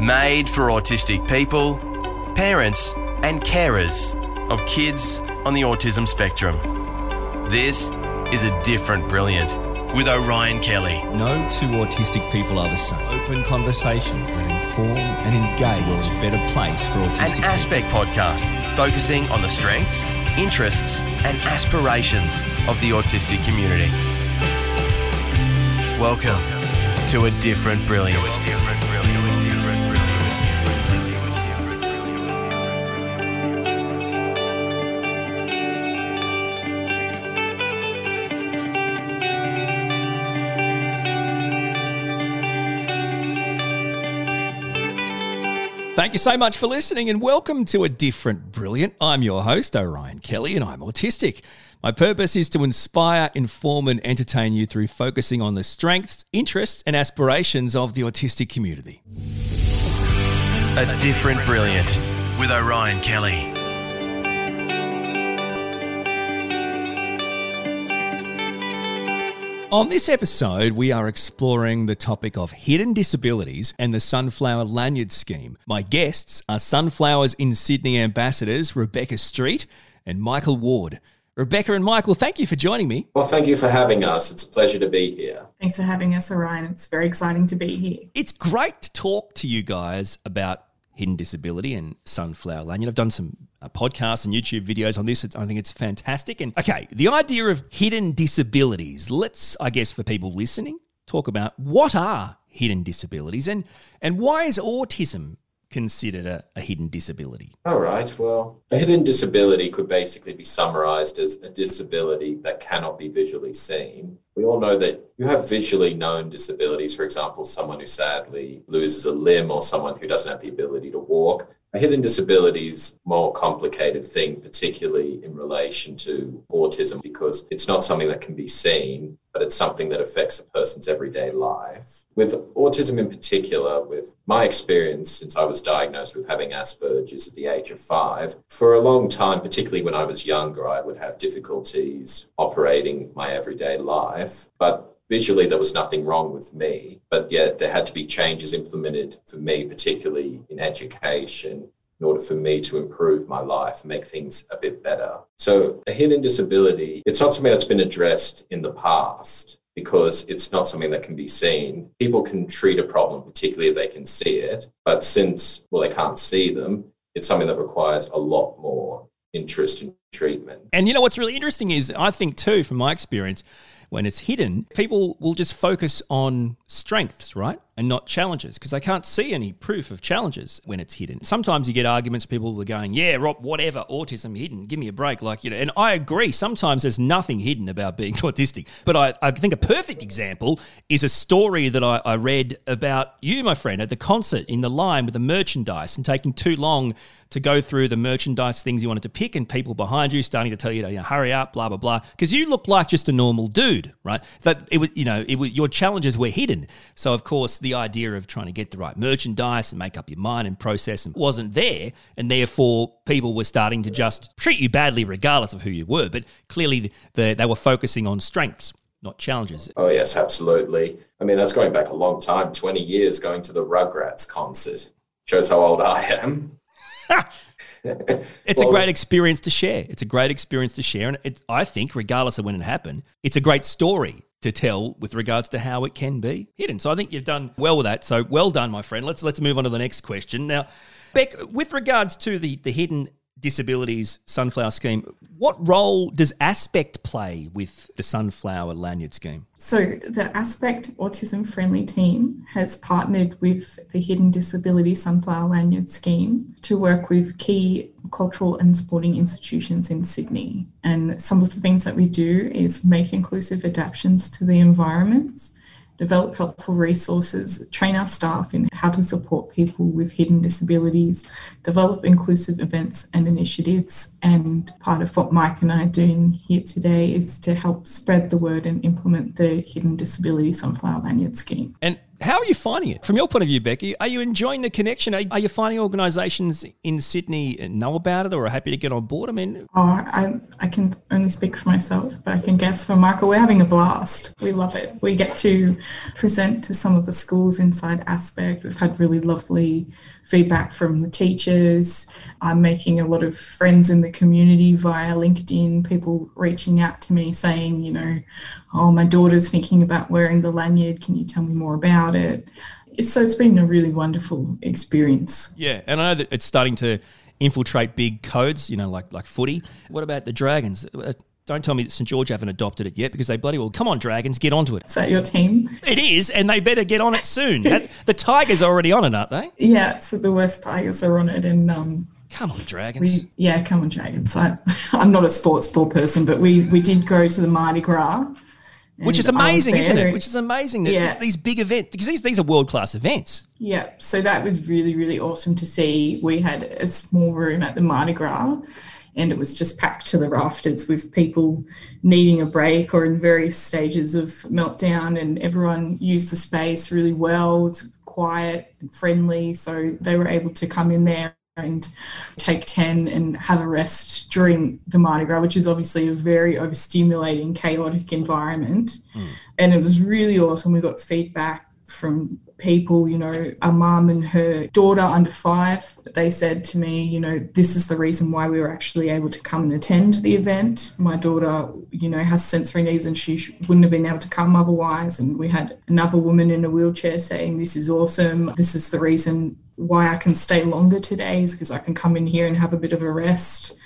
Made for autistic people, parents, and carers of kids on the autism spectrum. This is a different brilliant with Orion Kelly. No two autistic people are the same. Open conversations that inform and engage world a better place for autistic An Aspect podcast focusing on the strengths, interests, and aspirations of the autistic community. Welcome to a different brilliant. Thank you so much for listening and welcome to A Different Brilliant. I'm your host, Orion Kelly, and I'm autistic. My purpose is to inspire, inform, and entertain you through focusing on the strengths, interests, and aspirations of the autistic community. A different brilliant with Orion Kelly. On this episode, we are exploring the topic of hidden disabilities and the Sunflower Lanyard Scheme. My guests are Sunflowers in Sydney ambassadors Rebecca Street and Michael Ward. Rebecca and Michael, thank you for joining me. Well, thank you for having us. It's a pleasure to be here. Thanks for having us, Orion. It's very exciting to be here. It's great to talk to you guys about hidden disability and Sunflower Lanyard. I've done some uh, podcasts and YouTube videos on this. It's, I think it's fantastic. And okay, the idea of hidden disabilities. Let's, I guess, for people listening, talk about what are hidden disabilities and and why is autism considered a, a hidden disability? All right. Well, a hidden disability could basically be summarized as a disability that cannot be visually seen. We all know that you have visually known disabilities, for example, someone who sadly loses a limb or someone who doesn't have the ability to walk. A hidden disability is more complicated thing, particularly in relation to autism, because it's not something that can be seen, but it's something that affects a person's everyday life. With autism in particular, with my experience since I was diagnosed with having Asperger's at the age of five, for a long time, particularly when I was younger, I would have difficulties operating my everyday life. But visually there was nothing wrong with me, but yet there had to be changes implemented for me, particularly in education, in order for me to improve my life, make things a bit better. So a hidden disability, it's not something that's been addressed in the past because it's not something that can be seen. People can treat a problem, particularly if they can see it, but since, well, they can't see them, it's something that requires a lot more interest in treatment. And you know what's really interesting is I think too, from my experience, when it's hidden, people will just focus on strengths, right? And not challenges because they can't see any proof of challenges when it's hidden. Sometimes you get arguments, people were going, yeah, Rob, whatever, autism hidden, give me a break. Like, you know, and I agree, sometimes there's nothing hidden about being autistic. But I, I think a perfect example is a story that I, I read about you, my friend, at the concert in the line with the merchandise and taking too long to go through the merchandise things you wanted to pick and people behind you starting to tell you to you know, hurry up, blah, blah, blah. Because you look like just a normal dude, right? That it was, you know, it was, your challenges were hidden. So, of course, the idea of trying to get the right merchandise and make up your mind and process and wasn't there. And therefore, people were starting to just treat you badly regardless of who you were. But clearly, the, they were focusing on strengths. Not challenges. Oh, yes, absolutely. I mean, that's going back a long time 20 years going to the Rugrats concert. Shows how old I am. it's well, a great experience to share. It's a great experience to share. And it, I think, regardless of when it happened, it's a great story to tell with regards to how it can be hidden. So I think you've done well with that. So well done, my friend. Let's let's move on to the next question. Now, Beck, with regards to the, the hidden disabilities sunflower scheme, what role does Aspect play with the sunflower lanyard scheme? So, the Aspect Autism Friendly team has partnered with the Hidden Disability Sunflower Lanyard Scheme to work with key cultural and sporting institutions in Sydney. And some of the things that we do is make inclusive adaptations to the environments develop helpful resources, train our staff in how to support people with hidden disabilities, develop inclusive events and initiatives. And part of what Mike and I are doing here today is to help spread the word and implement the Hidden Disability Sunflower Lanyard Scheme. And How are you finding it? From your point of view, Becky, are you enjoying the connection? Are, are you finding organisations in Sydney know about it or are happy to get on board? I mean, oh, I, I can only speak for myself, but I can guess for Michael, we're having a blast. We love it. We get to present to some of the schools inside Aspect. We've had really lovely feedback from the teachers. I'm making a lot of friends in the community via LinkedIn, people reaching out to me saying, you know, oh, my daughter's thinking about wearing the lanyard. Can you tell me more about it? So it's been a really wonderful experience. Yeah, and I know that it's starting to infiltrate big codes, you know, like like footy. What about the Dragons? Uh, don't tell me that St George haven't adopted it yet because they bloody well. Come on, Dragons, get onto it. Is that your team? It is, and they better get on it soon. the Tigers are already on it, aren't they? Yeah, so the West Tigers are on it, and um, come on, Dragons. We, yeah, come on, Dragons. I, I'm not a sports ball person, but we we did go to the Mardi Gras. Which is amazing, isn't it? Which is amazing that yeah. these big events, because these, these are world class events. Yeah, so that was really, really awesome to see. We had a small room at the Mardi Gras and it was just packed to the rafters with people needing a break or in various stages of meltdown and everyone used the space really well it was quiet and friendly so they were able to come in there and take 10 and have a rest during the Mardi Gras, which is obviously a very overstimulating, chaotic environment. Mm. And it was really awesome. We got feedback from people, you know, a mum and her daughter under five, they said to me, you know, this is the reason why we were actually able to come and attend the event. My daughter, you know, has sensory needs and she wouldn't have been able to come otherwise. And we had another woman in a wheelchair saying, this is awesome. This is the reason why I can stay longer today is because I can come in here and have a bit of a rest.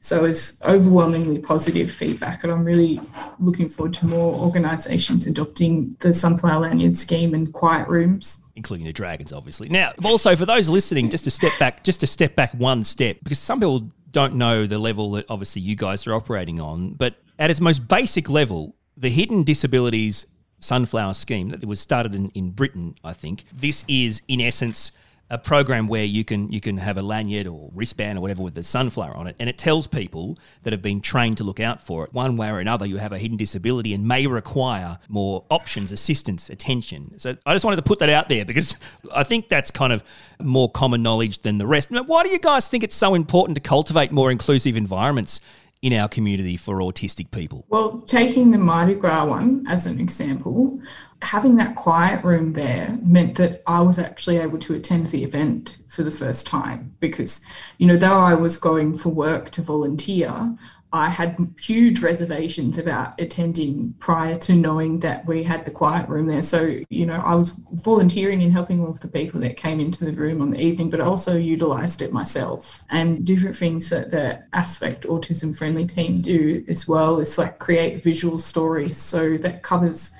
So it's overwhelmingly positive feedback, and I'm really looking forward to more organisations adopting the Sunflower Lanyard scheme and quiet rooms. Including the Dragons, obviously. Now, also for those listening, just to step back, just to step back one step, because some people don't know the level that obviously you guys are operating on, but at its most basic level, the hidden disabilities sunflower scheme that was started in, in Britain, I think. This is in essence a program where you can you can have a lanyard or wristband or whatever with the sunflower on it, and it tells people that have been trained to look out for it. One way or another, you have a hidden disability and may require more options, assistance, attention. So I just wanted to put that out there because I think that's kind of more common knowledge than the rest. Why do you guys think it's so important to cultivate more inclusive environments? In our community for autistic people? Well, taking the Mardi Gras one as an example, having that quiet room there meant that I was actually able to attend the event for the first time because, you know, though I was going for work to volunteer, I had huge reservations about attending prior to knowing that we had the quiet room there. So, you know, I was volunteering and helping all of the people that came into the room on the evening, but also utilized it myself. And different things that the Aspect Autism Friendly team do as well is like create visual stories. So that covers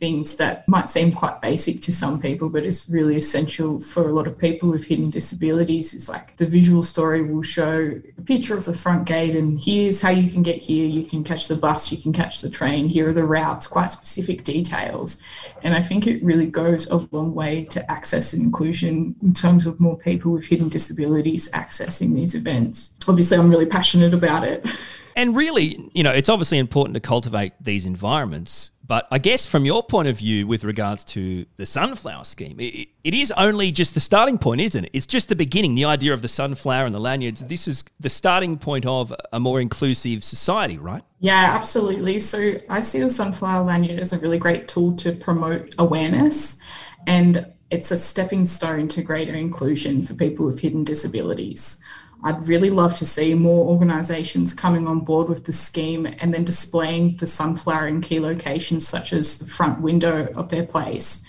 things that might seem quite basic to some people, but it's really essential for a lot of people with hidden disabilities. Is like the visual story will show a picture of the front gate, and here's how you can get here. You can catch the bus, you can catch the train. Here are the routes, quite specific details. And I think it really goes a long way to access and inclusion in terms of more people with hidden disabilities accessing these events. Obviously, I'm really passionate about it. And really, you know, it's obviously important to cultivate these environments but I guess from your point of view, with regards to the sunflower scheme, it, it is only just the starting point, isn't it? It's just the beginning. The idea of the sunflower and the lanyards. This is the starting point of a more inclusive society, right? Yeah, absolutely. So I see the sunflower lanyard as a really great tool to promote awareness, and it's a stepping stone to greater inclusion for people with hidden disabilities. I'd really love to see more organisations coming on board with the scheme and then displaying the sunflower in key locations such as the front window of their place.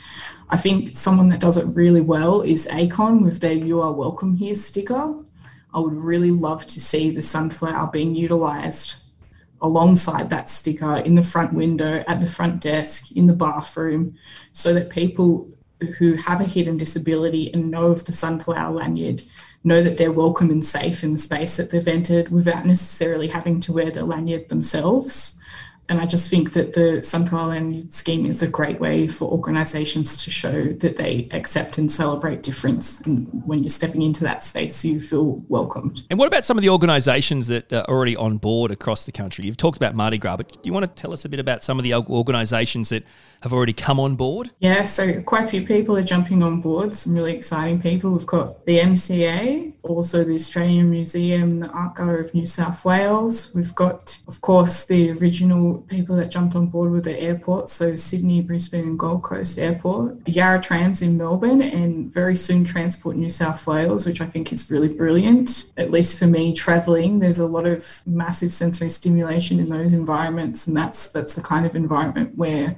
I think someone that does it really well is ACON with their You Are Welcome Here sticker. I would really love to see the sunflower being utilised alongside that sticker in the front window, at the front desk, in the bathroom, so that people who have a hidden disability and know of the sunflower lanyard know that they're welcome and safe in the space that they've entered without necessarily having to wear the lanyard themselves. And I just think that the Lanyard scheme is a great way for organisations to show that they accept and celebrate difference. And when you're stepping into that space, you feel welcomed. And what about some of the organisations that are already on board across the country? You've talked about Mardi Gras, but do you want to tell us a bit about some of the organisations that have already come on board? Yeah, so quite a few people are jumping on board, some really exciting people. We've got the MCA, also the Australian Museum, the Art Gallery of New South Wales. We've got, of course, the original people that jumped on board with the airport, so Sydney, Brisbane, and Gold Coast Airport, Yarra Trams in Melbourne, and very soon Transport New South Wales, which I think is really brilliant. At least for me, travelling, there's a lot of massive sensory stimulation in those environments, and that's that's the kind of environment where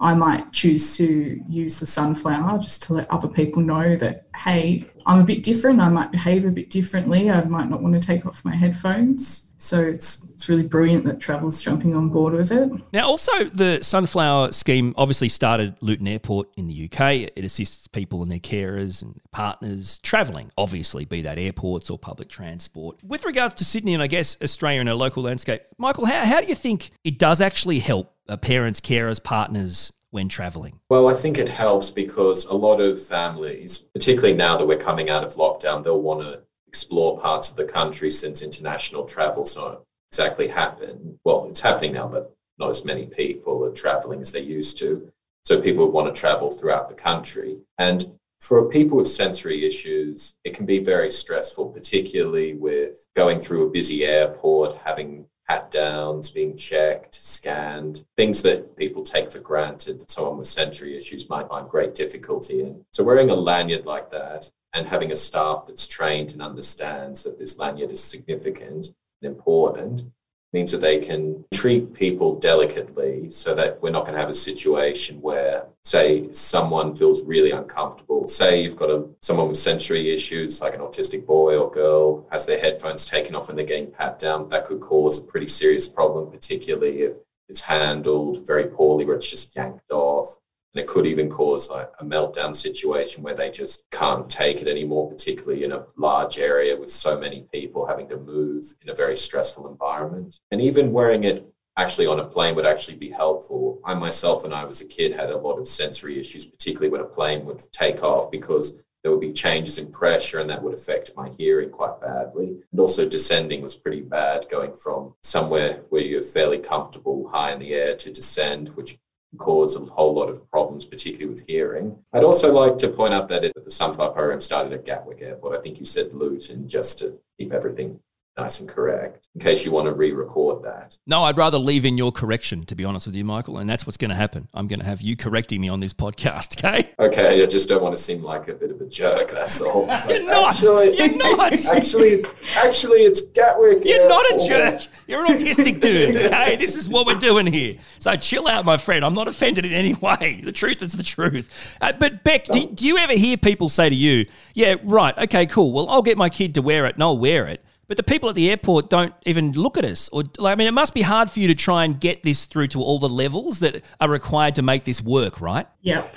I might choose to use the sunflower just to let other people know that, hey, I'm a bit different. I might behave a bit differently. I might not want to take off my headphones. So it's, it's really brilliant that Travel's jumping on board with it. Now, also, the Sunflower scheme obviously started Luton Airport in the UK. It assists people and their carers and partners travelling, obviously, be that airports or public transport. With regards to Sydney and I guess Australia and a local landscape, Michael, how, how do you think it does actually help uh, parents, carers, partners when traveling? Well, I think it helps because a lot of families, particularly now that we're coming out of lockdown, they'll want to explore parts of the country since international travel's not exactly happened. Well, it's happening now, but not as many people are traveling as they used to. So people want to travel throughout the country. And for people with sensory issues, it can be very stressful, particularly with going through a busy airport, having pat downs, being checked, scanned, things that people take for granted that someone with sensory issues might find great difficulty in. So wearing a lanyard like that and having a staff that's trained and understands that this lanyard is significant and important means that they can treat people delicately so that we're not going to have a situation where say someone feels really uncomfortable. Say you've got a someone with sensory issues like an autistic boy or girl has their headphones taken off and they're getting pat down that could cause a pretty serious problem particularly if it's handled very poorly where it's just yanked off and it could even cause like a meltdown situation where they just can't take it anymore, particularly in a large area with so many people having to move in a very stressful environment. And even wearing it actually on a plane would actually be helpful. I myself, when I was a kid, had a lot of sensory issues, particularly when a plane would take off because there would be changes in pressure and that would affect my hearing quite badly. And also descending was pretty bad going from somewhere where you're fairly comfortable high in the air to descend, which cause a whole lot of problems, particularly with hearing. I'd also like to point out that it, the Sunflower program started at Gatwick Airport. I think you said Luton just to keep everything nice and correct in case you want to re-record that. No, I'd rather leave in your correction, to be honest with you, Michael, and that's what's going to happen. I'm going to have you correcting me on this podcast, okay? Okay, I just don't want to seem like a bit of a jerk. That's all. Like, You're not. Actually, You're not. Actually, it's actually it's Gatwick. You're Airport. not a jerk. You're an autistic dude. Okay, this is what we're doing here. So chill out, my friend. I'm not offended in any way. The truth is the truth. Uh, but Beck, do, do you ever hear people say to you, "Yeah, right. Okay, cool. Well, I'll get my kid to wear it, and I'll wear it." But the people at the airport don't even look at us. Or like, I mean, it must be hard for you to try and get this through to all the levels that are required to make this work, right? Yep.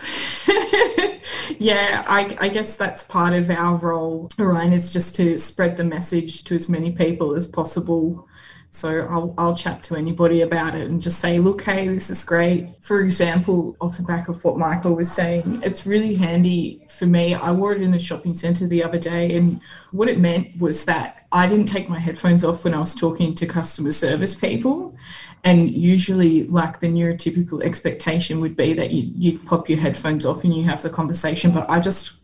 yeah, I, I, guess that's part of our role, Orion, is just to spread the message to as many people as possible so I'll, I'll chat to anybody about it and just say, look, hey, this is great. For example, off the back of what Michael was saying, it's really handy for me. I wore it in a shopping centre the other day, and what it meant was that I didn't take my headphones off when I was talking to customer service people. And usually, like the neurotypical expectation would be that you, you pop your headphones off and you have the conversation. But I just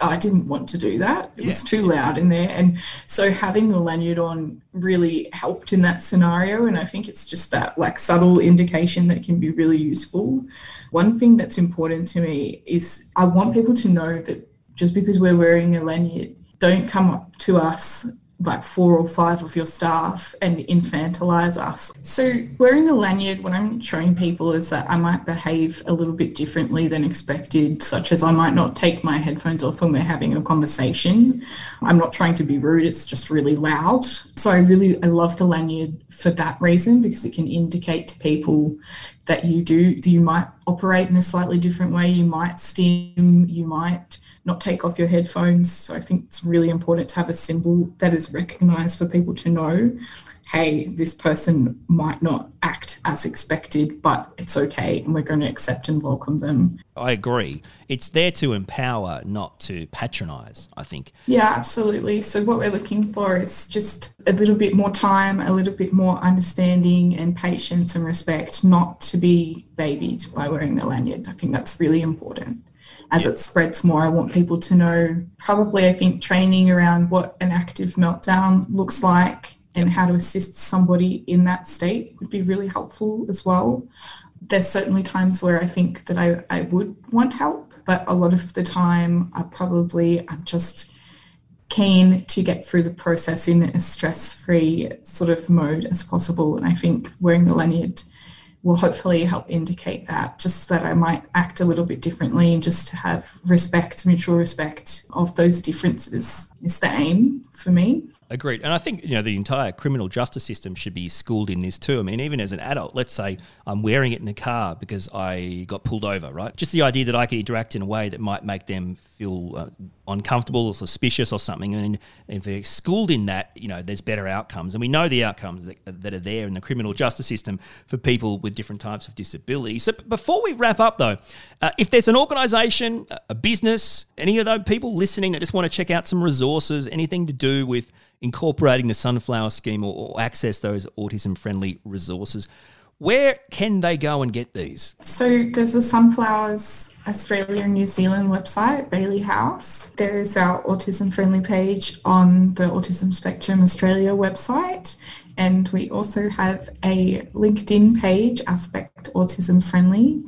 I didn't want to do that. It yeah. was too loud in there. And so having the lanyard on really helped in that scenario. And I think it's just that like subtle indication that can be really useful. One thing that's important to me is I want people to know that just because we're wearing a lanyard, don't come up to us like four or five of your staff and infantilize us. So wearing the lanyard, what I'm showing people is that I might behave a little bit differently than expected, such as I might not take my headphones off when we're having a conversation. I'm not trying to be rude, it's just really loud. So I really I love the lanyard for that reason because it can indicate to people that you do you might operate in a slightly different way, you might stim, you might not take off your headphones. So I think it's really important to have a symbol that is recognized for people to know. hey, this person might not act as expected, but it's okay, and we're going to accept and welcome them. I agree. It's there to empower, not to patronize, I think. Yeah, absolutely. So, what we're looking for is just a little bit more time, a little bit more understanding and patience and respect, not to be babied by wearing the lanyard. I think that's really important as yeah. it spreads more. I want people to know probably, I think, training around what an active meltdown looks like and how to assist somebody in that state would be really helpful as well. There's certainly times where I think that I, I would want help, but a lot of the time I probably I'm just keen to get through the process in a stress-free sort of mode as possible. And I think wearing the lanyard will hopefully help indicate that, just that I might act a little bit differently and just to have respect, mutual respect of those differences is the aim for me. Agreed. And I think, you know, the entire criminal justice system should be schooled in this too. I mean, even as an adult, let's say I'm wearing it in the car because I got pulled over, right? Just the idea that I could interact in a way that might make them feel uh, uncomfortable or suspicious or something. And if they're schooled in that, you know, there's better outcomes. And we know the outcomes that, that are there in the criminal justice system for people with different types of disabilities. So before we wrap up, though, uh, if there's an organisation, a business, any of those people listening that just want to check out some resources, anything to do with incorporating the sunflower scheme or, or access those autism friendly resources. Where can they go and get these? So there's a Sunflowers Australia and New Zealand website, Bailey House. There is our autism friendly page on the Autism Spectrum Australia website. And we also have a LinkedIn page, Aspect Autism Friendly,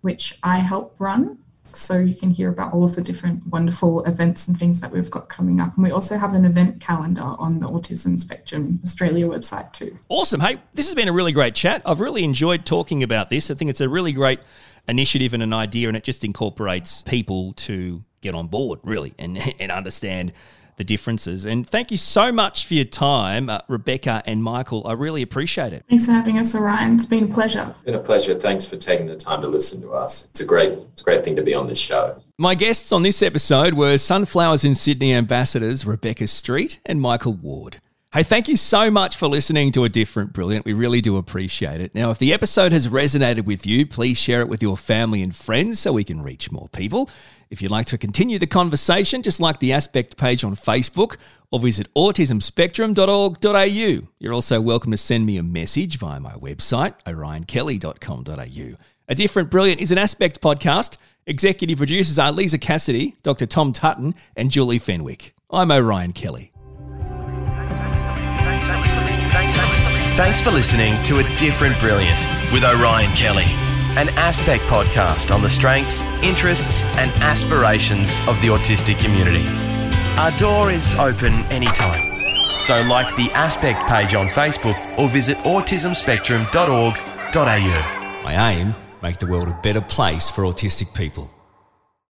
which I help run so you can hear about all of the different wonderful events and things that we've got coming up. And we also have an event calendar on the Autism Spectrum Australia website too. Awesome. Hey, this has been a really great chat. I've really enjoyed talking about this. I think it's a really great initiative and an idea, and it just incorporates people to get on board, really, and, and understand the differences. And thank you so much for your time, uh, Rebecca and Michael. I really appreciate it. Thanks for having us, Orion. It's been a pleasure. It's been a pleasure. Thanks for taking the time to listen to us. It's a great, it's a great thing to be on this show. My guests on this episode were Sunflowers in Sydney ambassadors Rebecca Street and Michael Ward. Hey, thank you so much for listening to A Different Brilliant. We really do appreciate it. Now, if the episode has resonated with you, please share it with your family and friends so we can reach more people. If you'd like to continue the conversation, just like the Aspect page on Facebook or visit autismspectrum.org.au. You're also welcome to send me a message via my website, orionkelly.com.au. A Different Brilliant is an Aspect podcast. Executive producers are Lisa Cassidy, Dr. Tom Tutton, and Julie Fenwick. I'm Orion Kelly. Thanks for listening to A Different Brilliant with Orion Kelly an Aspect podcast on the strengths, interests, and aspirations of the autistic community. Our door is open anytime. So, like the Aspect page on Facebook or visit autismspectrum.org.au. My aim make the world a better place for autistic people.